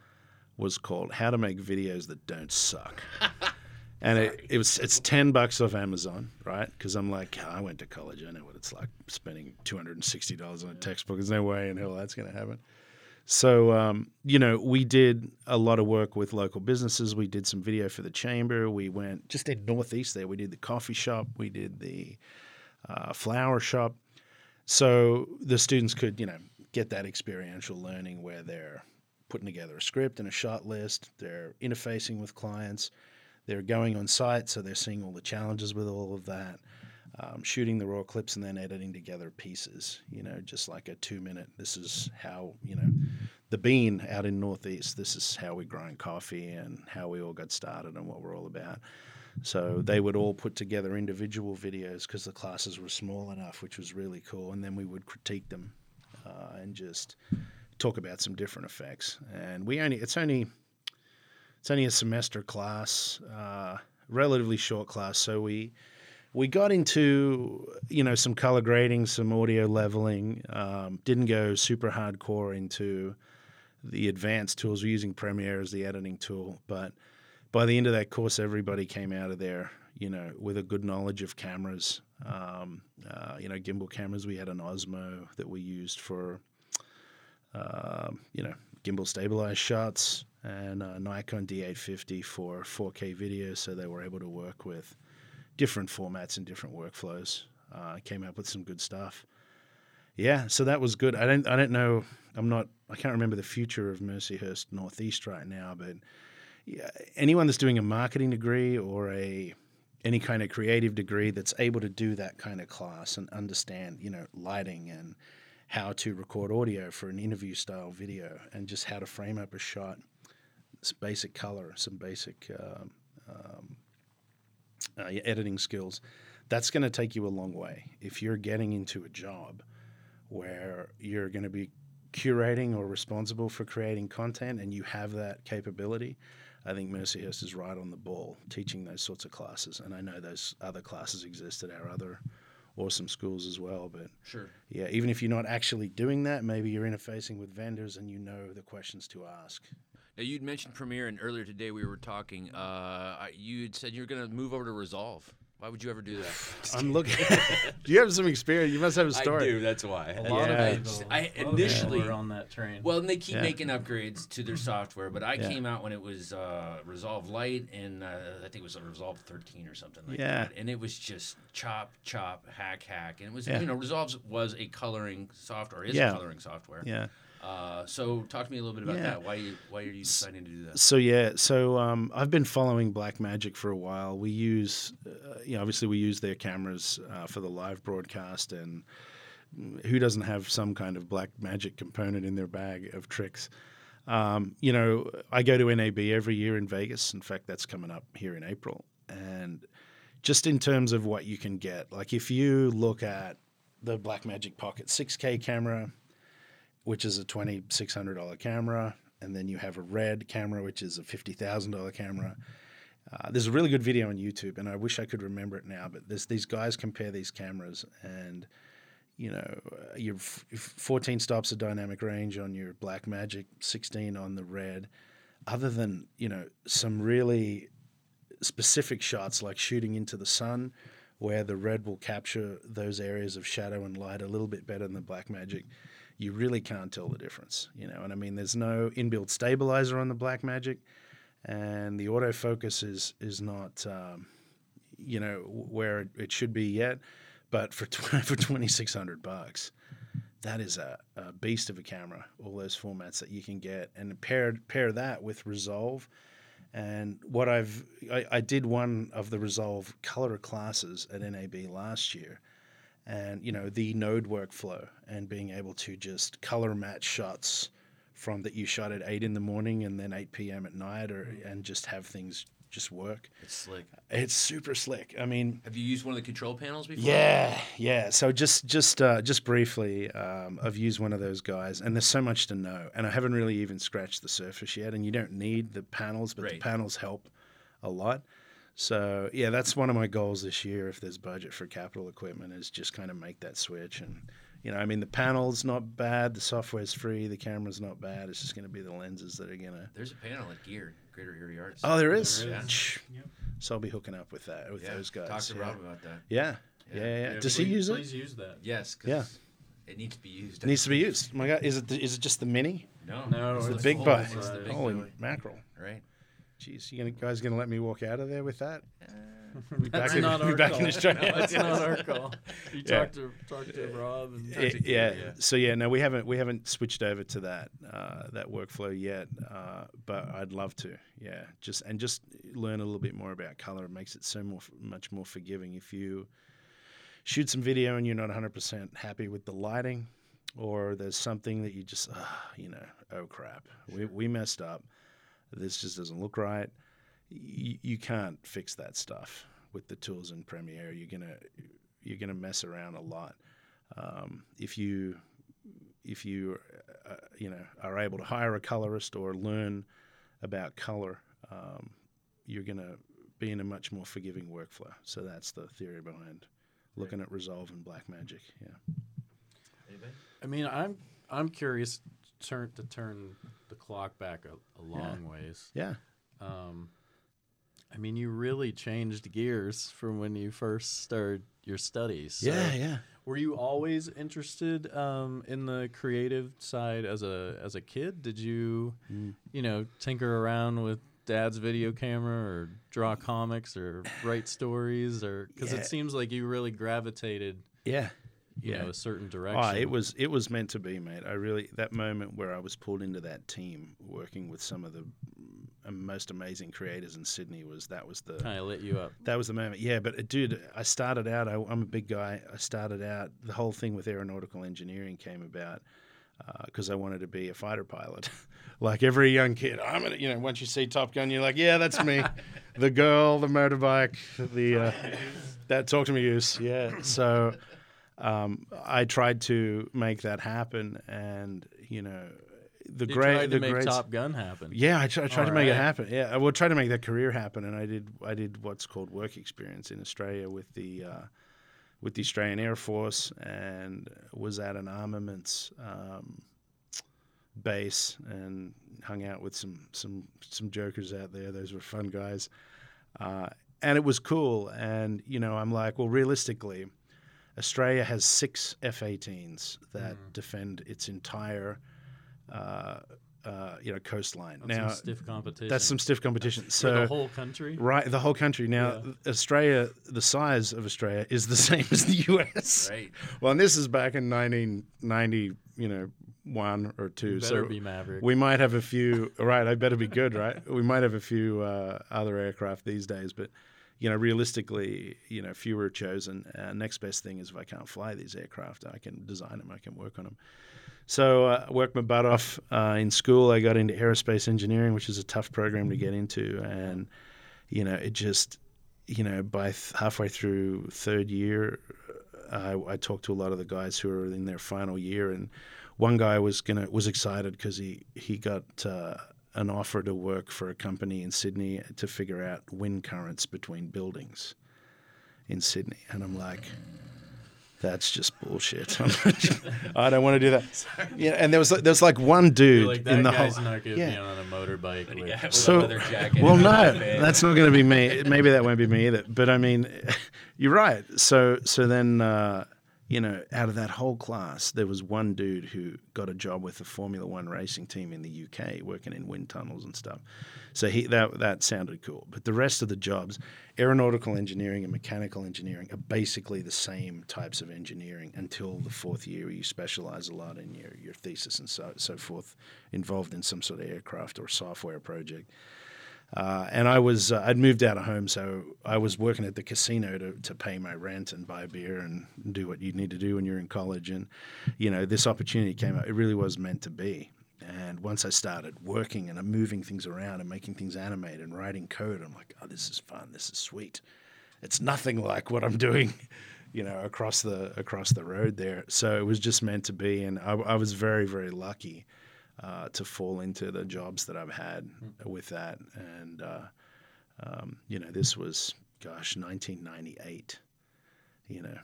was called "How to Make Videos That Don't Suck." *laughs* And it, it was it's ten bucks off Amazon, right? Because I'm like, "Oh, I went to college. I know what it's like spending two hundred and sixty dollars on a textbook. There's no way in hell that's going to happen. So, um, you know, we did a lot of work with local businesses. We did some video for the chamber. We went just in Northeast there. We did the coffee shop. We did the uh, flower shop. So the students could, you know, get that experiential learning where they're putting together a script and a shot list. They're interfacing with clients. They're going on site, so they're seeing all the challenges with all of that. Um, shooting the raw clips and then editing together pieces, you know, just like a two minute. This is how, you know, the bean out in Northeast, this is how we grind coffee and how we all got started and what we're all about. So they would all put together individual videos because the classes were small enough, which was really cool. And then we would critique them uh, and just talk about some different effects. And we only, it's only, it's only a semester class, uh, relatively short class. So we, we got into you know some color grading, some audio leveling. Um, didn't go super hardcore into the advanced tools. We're using Premiere as the editing tool, but by the end of that course, everybody came out of there, you know, with a good knowledge of cameras. Um, uh, you know, gimbal cameras. We had an Osmo that we used for, um, you know, gimbal stabilized shots, and a Nikon D850 for 4K video. So they were able to work with different formats and different workflows. Uh, came up with some good stuff. Yeah, so that was good. I don't I don't know. I'm not. I can't remember the future of Mercyhurst Northeast right now, but yeah, anyone that's doing a marketing degree or a any kind of creative degree that's able to do that kind of class and understand, you know, lighting and how to record audio for an interview style video and just how to frame up a shot, some basic color, some basic um, um, uh, editing skills, that's going to take you a long way. If you're getting into a job where you're going to be curating or responsible for creating content and you have that capability, I think Mercyhurst is right on the ball teaching those sorts of classes. And I know those other classes exist at our other awesome schools as well. But Sure. yeah, even if you're not actually doing that, maybe you're interfacing with vendors and you know the questions to ask. Now you'd mentioned Premiere, and earlier today we were talking. Uh, you had said you're going to move over to Resolve. Why would you ever do that? *sighs* I'm looking. *laughs* do you have some experience? You must have a story. I do. That's why. A lot Yeah. of I, people, just- a I lot of initially. were on that train. Well, and they keep Yeah. making upgrades to their software, but I Yeah. came out when it was uh, Resolve Lite, and uh, I think it was a Resolve 13 or something like Yeah. that. And it was just chop, chop, hack, hack, and it was Yeah. you know Resolve was a coloring software, is Yeah. a coloring software. Yeah. Uh, so talk to me a little bit about Yeah. that. Why you why are you deciding to do that? So yeah, so um, I've been following Blackmagic for a while. We use, uh, you know, obviously we use their cameras uh, for the live broadcast, and who doesn't have some kind of Black Magic component in their bag of tricks? Um, you know, I go to NAB every year in Vegas. In fact, that's coming up here in April, and just in terms of what you can get, like if you look at the Blackmagic Pocket 6K camera, which is a twenty six hundred dollar camera, and then you have a RED camera, which is a fifty thousand dollar camera. Uh, there's a really good video on YouTube, and I wish I could remember it now. But these guys compare these cameras, and you know, uh, your f- 14 stops of dynamic range on your Blackmagic, 16 on the RED. Other than you know some really specific shots like shooting into the sun, where the RED will capture those areas of shadow and light a little bit better than the Blackmagic you really can't tell the difference, you know. And I mean, there's no inbuilt stabilizer on the Blackmagic, and the autofocus is is not, um, you know, where it, it should be yet. But for *laughs* for twenty six hundred bucks, that is a, a beast of a camera. All those formats that you can get, and pair pair that with Resolve. And what I've I, I did one of the Resolve color classes at NAB last year and you know the node workflow and being able to just color match shots from that you shot at 8 in the morning and then 8 p.m at night or and just have things just work. It's slick. It's super slick. I mean, Have you used one of the control panels before? yeah, yeah. So just just uh, just briefly, um, I've used one of those guys, and there's so much to know, and I haven't really even scratched the surface yet. And you don't need the panels, but the panels help a lot. So yeah, that's one of my goals this year. If there's budget for capital equipment, is just kind of make that switch. And you know, I mean, the panel's not bad, the software's free, the camera's not bad. It's just going to be the lenses that are gonna. There's a panel at Gear, Greater Erie Arts. Oh, there is. There is. Shh. So I'll be hooking up with that with yeah. those guys. Talk to yeah. Rob about that. Yeah. Yeah, Yeah. yeah. Yeah, Does he please- use it? Please use that. Yes. 'cause Yeah. It needs to be used. It needs to be used. My God, is it the, is it just the mini? No. No, it's The it's big full boy. size. It's the big Holy mackerel! Right. Jeez, you gonna, guys gonna let me walk out of there with that? That's back in- not be our back call. in Australia. That's not our call. *laughs* You Yeah. talk to talk to Rob. And Eh, to yeah. Yeah. So yeah, no, we haven't we haven't switched over to that uh, that workflow yet, uh, but I'd love to. Yeah, just and just learn a little bit more about color. It makes it so more much more forgiving. If you shoot some video and you're not 100% happy with the lighting, or there's something that you just ah, you know oh crap we we messed up. This just doesn't look right. You, you can't fix that stuff with the tools in Premiere. You're gonna you're gonna mess around a lot. Um, if you if you uh, you know are able to hire a colorist or learn about color, um, you're gonna be in a much more forgiving workflow. So that's the theory behind looking at Resolve and Blackmagic. Yeah. Anybody? I mean, I'm I'm curious turn to turn the clock back a, a long ways. Yeah. Um, I mean, you really changed gears from when you first started your studies. So Yeah. Yeah. Were you always interested um, in the creative side as a as a kid? Did you, Mm. you know, tinker around with dad's video camera or draw comics or write *sighs* stories or because Yeah. it seems like you really gravitated, Yeah. You Yeah. know, a certain direction. Oh, it was it was meant to be, mate. I really that moment where I was pulled into that team, working with some of the most amazing creators in Sydney, was that was the kind of lit you up. that was the moment. Yeah, but uh, dude, I started out. I, I'm a big guy. I started out. The whole thing with aeronautical engineering came about because I wanted to be a fighter pilot, *laughs* like every young kid. I'm gonna, you know, once you see Top Gun, you're like, yeah, that's me. *laughs* the girl, the motorbike, the uh, that talk to me use. Yeah. So um, I tried to make that happen, and you know, the You great, tried the to make greats- Top Gun happen. yeah, I, try, I tried to make it happen. Yeah, I will try to make that career happen, and I did. I did what's called work experience in Australia with the uh, with the Australian Air Force, and was at an armaments um, base and hung out with some some some jokers out there. Those were fun guys, uh, and it was cool. And you know, I'm like, well, realistically, Australia has six F-18s that Mm. defend its entire. Uh, uh, you know, coastline. That's now, some stiff competition. that's some stiff competition. For *laughs* So, the whole country. right, the whole country. Now, Australia, the size of Australia is the *laughs* same as the U.S. Right. Well, and this is back in 1990, you know, one or two. You so better be Maverick. we might have a few. Right, I better be good, right? We might have a few uh, other aircraft these days, but you know, realistically, you know, fewer are chosen. Uh, next best thing is if I can't fly these aircraft, I can design them, I can work on them. So uh, I worked my butt off uh, in school. I got into aerospace engineering, which is a tough program to get into, and you know, it just, you know, by th- halfway through third year, I, I talked to a lot of the guys who are in their final year, and one guy was gonna was excited because he he got uh, an offer to work for a company in Sydney to figure out wind currents between buildings in Sydney, and I'm like. That's just bullshit. *laughs* I don't want to do that. Yeah, and there was there was like one You're dude like that in the guy's whole. not yeah. be on a motorbike. With, Yeah, with So- a jacket. Well, no, that's not going to be me. Maybe that won't be me either. But I mean, *laughs* you're right. So so then uh, you know, out of that whole class, there was one dude who got a job with a Formula One racing team in the UK, working in wind tunnels and stuff. So he that that sounded cool. But the rest of the jobs, aeronautical engineering and mechanical engineering, are basically the same types of engineering until the fourth year. where You specialize a lot in your your thesis and so so forth, involved in some sort of aircraft or software project. Uh, and I was uh, I'd moved out of home, so I was working at the casino to, to pay my rent and buy beer and do what you need to do when you're in college. And you know, this opportunity came up. It really was meant to be. And once I started working and I'm moving things around and making things animate and writing code, I'm like, oh, this is fun. This is sweet. It's nothing like what I'm *laughs* doing, you know, across the across the road there. So it was just meant to be, and I, I was very very lucky uh, to fall into the jobs that I've had with that. And uh, um, you know, this was gosh, 1998. You know,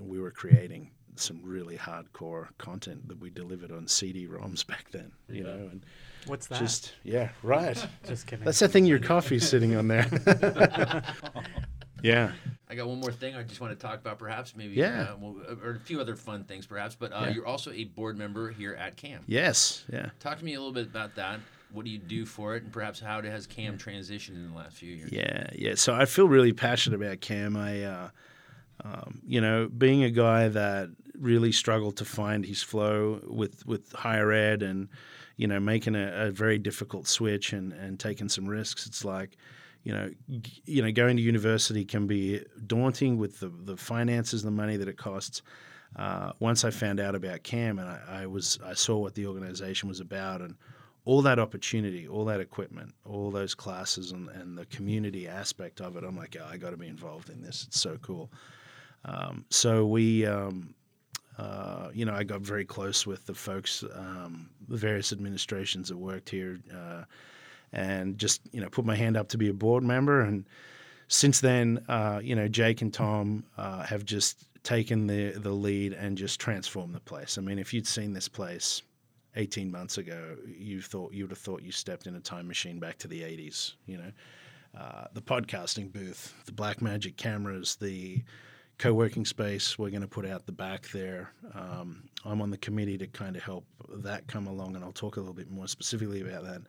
we were creating some really hardcore content that we delivered on CD-ROMs *laughs* back then. You know, and What's that? just yeah, right. *laughs* Just kidding. That's that thing your coffee's sitting on there. *laughs* yeah. I got one more thing I just want to talk about, perhaps maybe, Yeah. uh, well, or a few other fun things, perhaps. But uh, Yeah. you're also a board member here at CAM. Yes. Yeah. Talk to me a little bit about that. What do you do for it, and perhaps how it has CAM transitioned in the last few years? Yeah, yeah. So I feel really passionate about CAM. I, uh, um, you know, being a guy that really struggled to find his flow with with higher ed and you know making a, a very difficult switch and and taking some risks. It's like. You know, g- you know, going to university can be daunting with the, the finances, the money that it costs. Uh, once I found out about CAM and I, I was I saw what the organization was about and all that opportunity, all that equipment, all those classes, and, and the community aspect of it, I'm like, oh, I got to be involved in this. It's so cool. Um, so we, um, uh, you know, I got very close with the folks, um, the various administrations that worked here, uh, and just you know put my hand up to be a board member. And since then, uh, you know, Jake and Tom uh, have just taken the the lead and just transformed the place. I mean, if you'd seen this place 18 months ago, you thought you would have thought you stepped in a time machine back to the 80s. You know, uh, the podcasting booth, the Blackmagic cameras, the co-working space we're going to put out the back there. Um, I'm on the committee to kind of help that come along, and I'll talk a little bit more specifically about that.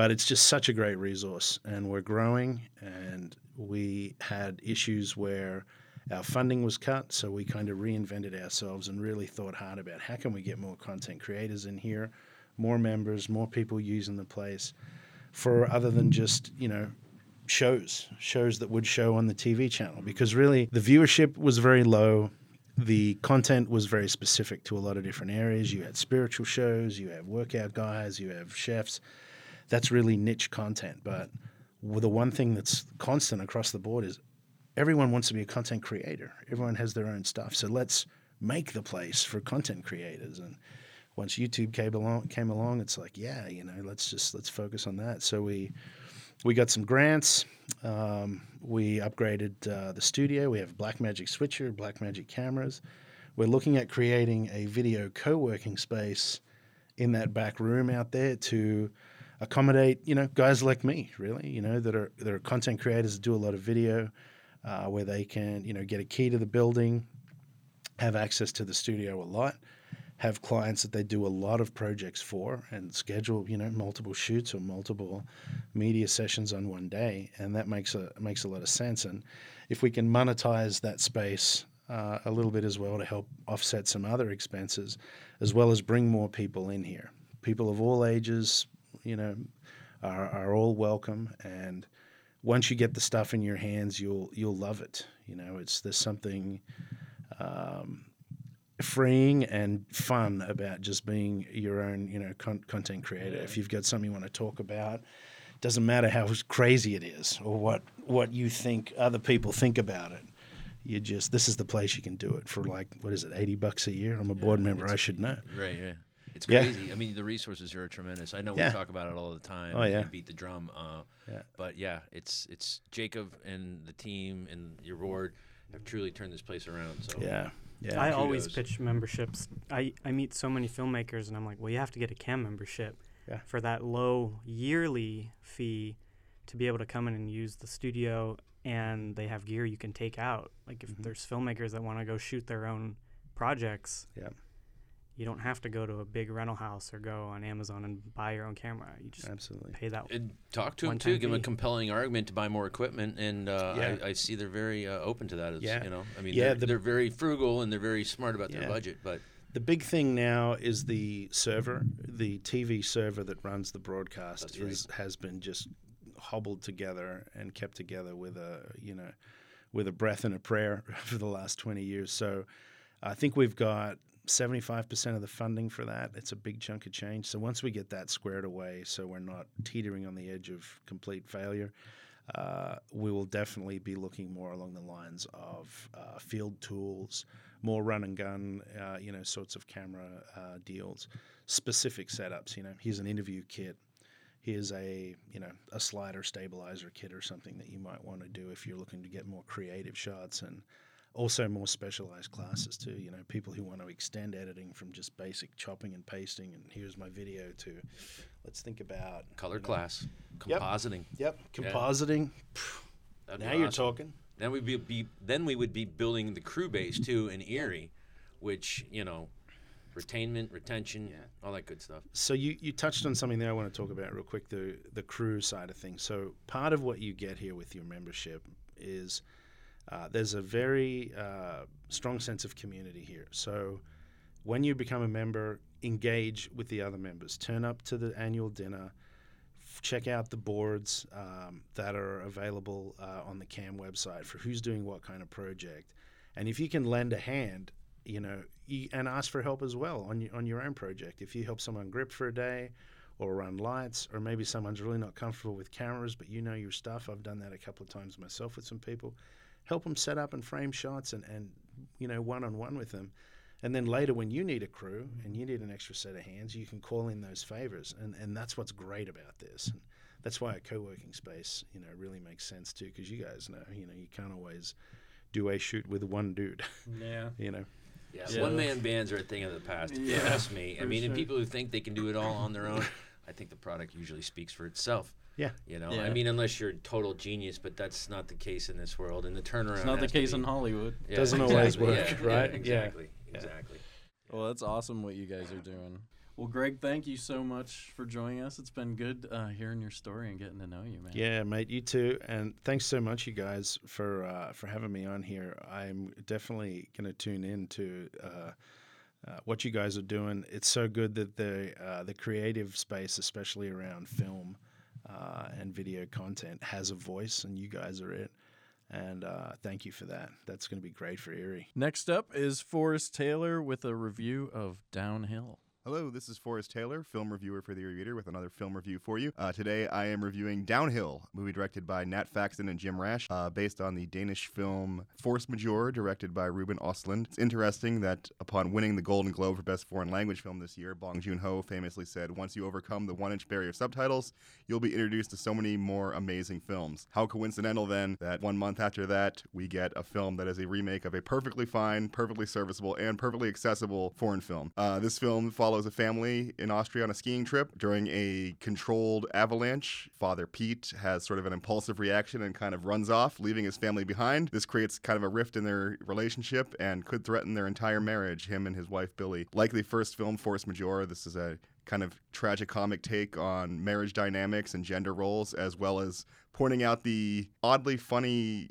But it's just such a great resource, and we're growing. And we had issues where our funding was cut, so we kind of reinvented ourselves and really thought hard about how can we get more content creators in here, more members, more people using the place, for other than just you know shows, shows that would show on the TV channel. Because really, the viewership was very low. The content was very specific to a lot of different areas. You had spiritual shows, you have workout guys, you have chefs. That's really niche content. But the one thing that's constant across the board is everyone wants to be a content creator. Everyone has their own stuff. So let's make the place for content creators. And once YouTube came along, came along, it's like, yeah, you know, let's just let's focus on that. So we we got some grants. Um, we upgraded uh, the studio. We have Blackmagic switcher, Blackmagic cameras. We're looking at creating a video co-working space in that back room out there to accommodate, you know, guys like me, really, you know, that are that are content creators that do a lot of video, uh, where they can, you know, get a key to the building, have access to the studio a lot, have clients that they do a lot of projects for, and schedule, you know, multiple shoots or multiple media sessions on one day, and that makes a makes a lot of sense. And if we can monetize that space uh, a little bit as well to help offset some other expenses, as well as bring more people in here, people of all ages, you know, are, are all welcome. And once you get the stuff in your hands, you'll you'll love it. You know, it's there's something. Um, freeing and fun about just being your own, you know, con- content creator. If you've got something you want to talk about, doesn't matter how crazy it is or what what you think other people think about it. You just this is the place you can do it for like what is it, eighty bucks a year? I'm a board member. I should know. Right, yeah. It's Yeah. crazy. I mean, the resources here are tremendous. I know Yeah. we talk about it all the time. Oh, yeah. beat the drum. Uh, Yeah. But yeah, it's it's Jacob and the team and your board have truly turned this place around. So Yeah, yeah. I always pitch memberships. I, I meet so many filmmakers, and I'm like, well, you have to get a CAM membership Yeah. for that low yearly fee to be able to come in and use the studio. And they have gear you can take out. Like if Mhm. there's filmmakers that want to go shoot their own projects, Yeah. You don't have to go to a big rental house or go on Amazon and buy your own camera. You just Absolutely. pay that. And talk to them One-time too. Give them a compelling argument to buy more equipment, and uh, Yeah. I, I see they're very uh, open to that. As, Yeah. you know, I mean, Yeah, they're, the- they're very frugal and they're very smart about Yeah. their budget. But The big thing now is the server, the TV server that runs the broadcast That's right. is has been just hobbled together and kept together with a you know with a breath and a prayer *laughs* for the last 20 years. So I think we've got 75% of the funding for that. It's a big chunk of change. So once we get that squared away, so we're not teetering on the edge of complete failure, uh, we will definitely be looking more along the lines of uh, field tools, more run and gun, uh, you know, sorts of camera uh, deals, specific setups. You know, here's an interview kit. Here's a you know a slider stabilizer kit or something that you might want to do if you're looking to get more creative shots and also more specialized classes too. You know, people who want to extend editing from just basic chopping and pasting and here's my video to let's think about Color you know, class, compositing. Yep, compositing. That'd be now you're talking. Then we'd be, be then we would be building the crew base too in Erie, which you know, retainment, retention, yeah. all that good stuff. So you, you touched on something there I want to talk about real quick the the crew side of things. So part of what you get here with your membership is uh, there's a very uh, strong sense of community here. So when you become a member, engage with the other members. Turn up to the annual dinner. f- Check out the boards um, that are available uh, on the CAM website for who's doing what kind of project. And if you can lend a hand, you know, you, and ask for help as well on your, on your own project. If you help someone grip for a day or run lights, or maybe someone's really not comfortable with cameras, but you know your stuff. I've done that a couple of times myself with some people. Help them set up and frame shots and, and you know, one on one with them. And then later, when you need a crew and you need an extra set of hands, you can call in those favors. And, and that's what's great about this. And that's why a co working space, you know, really makes sense too, because you guys know, you know, you can't always do a shoot with one dude, Yeah. *laughs* you know. Yeah, Yeah. one man bands are a thing of the past. If you Yeah, ask me, I for mean, and people who think they can do it all on their own, I think the product usually speaks for itself. Yeah. You know, Yeah. I mean, unless you're a total genius, but that's not the case in this world. And the turnaround. It's not the case be- in Hollywood. Yeah, Doesn't always work, yeah, right? Yeah, Yeah. exactly. Exactly. Well, that's awesome what you guys are doing. Well, Greg, thank you so much for joining us. It's been good uh, hearing your story and getting to know you, man. Yeah, mate, you too. And thanks so much, you guys, for uh, for having me on here. I'm definitely going to tune in to uh, uh, what you guys are doing. It's so good that the uh, the creative space, especially around film uh, and video content, has a voice, and you guys are it. And uh, thank you for that. That's going to be great for Erie. Next up is Forrest Taylor with a review of Downhill. Hello, this is Forrest Taylor, film reviewer for The Reader, with another film review for you. Uh, today I am reviewing Downhill, a movie directed by Nat Faxon and Jim Rash, uh, based on the Danish film Force Majeure, directed by Ruben Ostlund. It's interesting that upon winning the Golden Globe for Best Foreign Language Film this year, Bong Joon Ho famously said, Once you overcome the one inch barrier of subtitles, you'll be introduced to so many more amazing films. How coincidental then that one month after that, we get a film that is a remake of a perfectly fine, perfectly serviceable, and perfectly accessible foreign film. Uh, this film follows a family in Austria on a skiing trip during a controlled avalanche. Father Pete has sort of an impulsive reaction and kind of runs off, leaving his family behind. This creates kind of a rift in their relationship and could threaten their entire marriage, him and his wife Billie. Like the first film, Force Majeure, this is a kind of tragicomic take on marriage dynamics and gender roles, as well as pointing out the oddly funny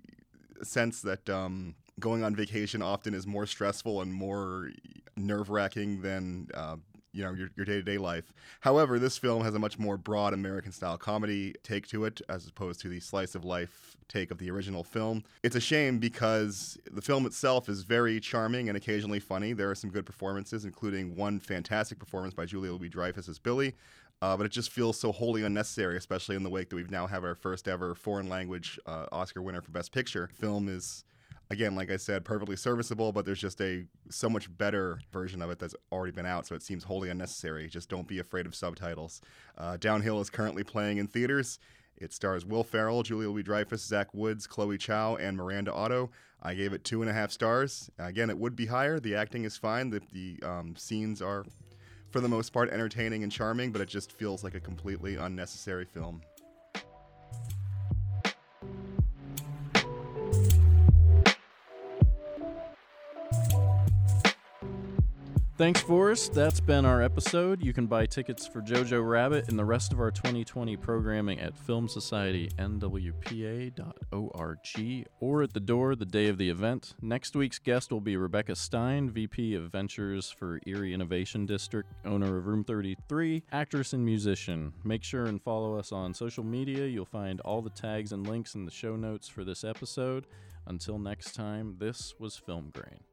sense that um, going on vacation often is more stressful and more nerve wracking than. Uh, you know your, your day-to-day life. However this film has a much more broad american style comedy take to it as opposed to the slice of life take of the original film. It's a shame because the film itself is very charming and occasionally funny. There are some good performances including one fantastic performance by julia louis dreyfus as billie uh, but it just feels so wholly unnecessary, especially in the wake that we've now have our first ever foreign language uh, Oscar winner for Best Picture. Film is, again, like I said, perfectly serviceable, but there's just a so much better version of it that's already been out, so it seems wholly unnecessary. Just don't be afraid of subtitles. Uh, Downhill is currently playing in theaters. It stars Will Ferrell, Julia Louis Dreyfus, Zach Woods, Chloe Chow, and Miranda Otto. I gave it two and a half stars. Again, it would be higher. The acting is fine. The, the um, scenes are for the most part entertaining and charming, but it just feels like a completely unnecessary film. Thanks, Forrest. That's been our episode. You can buy tickets for Jojo Rabbit and the rest of our 2020 programming at filmsocietyNWPA.org or at the door the day of the event. Next week's guest will be Rebecca Stein, VP of Ventures for Erie Innovation District, owner of Room 33, actress and musician. Make sure and follow us on social media. You'll find all the tags and links in the show notes for this episode. Until next time, this was Film Grain.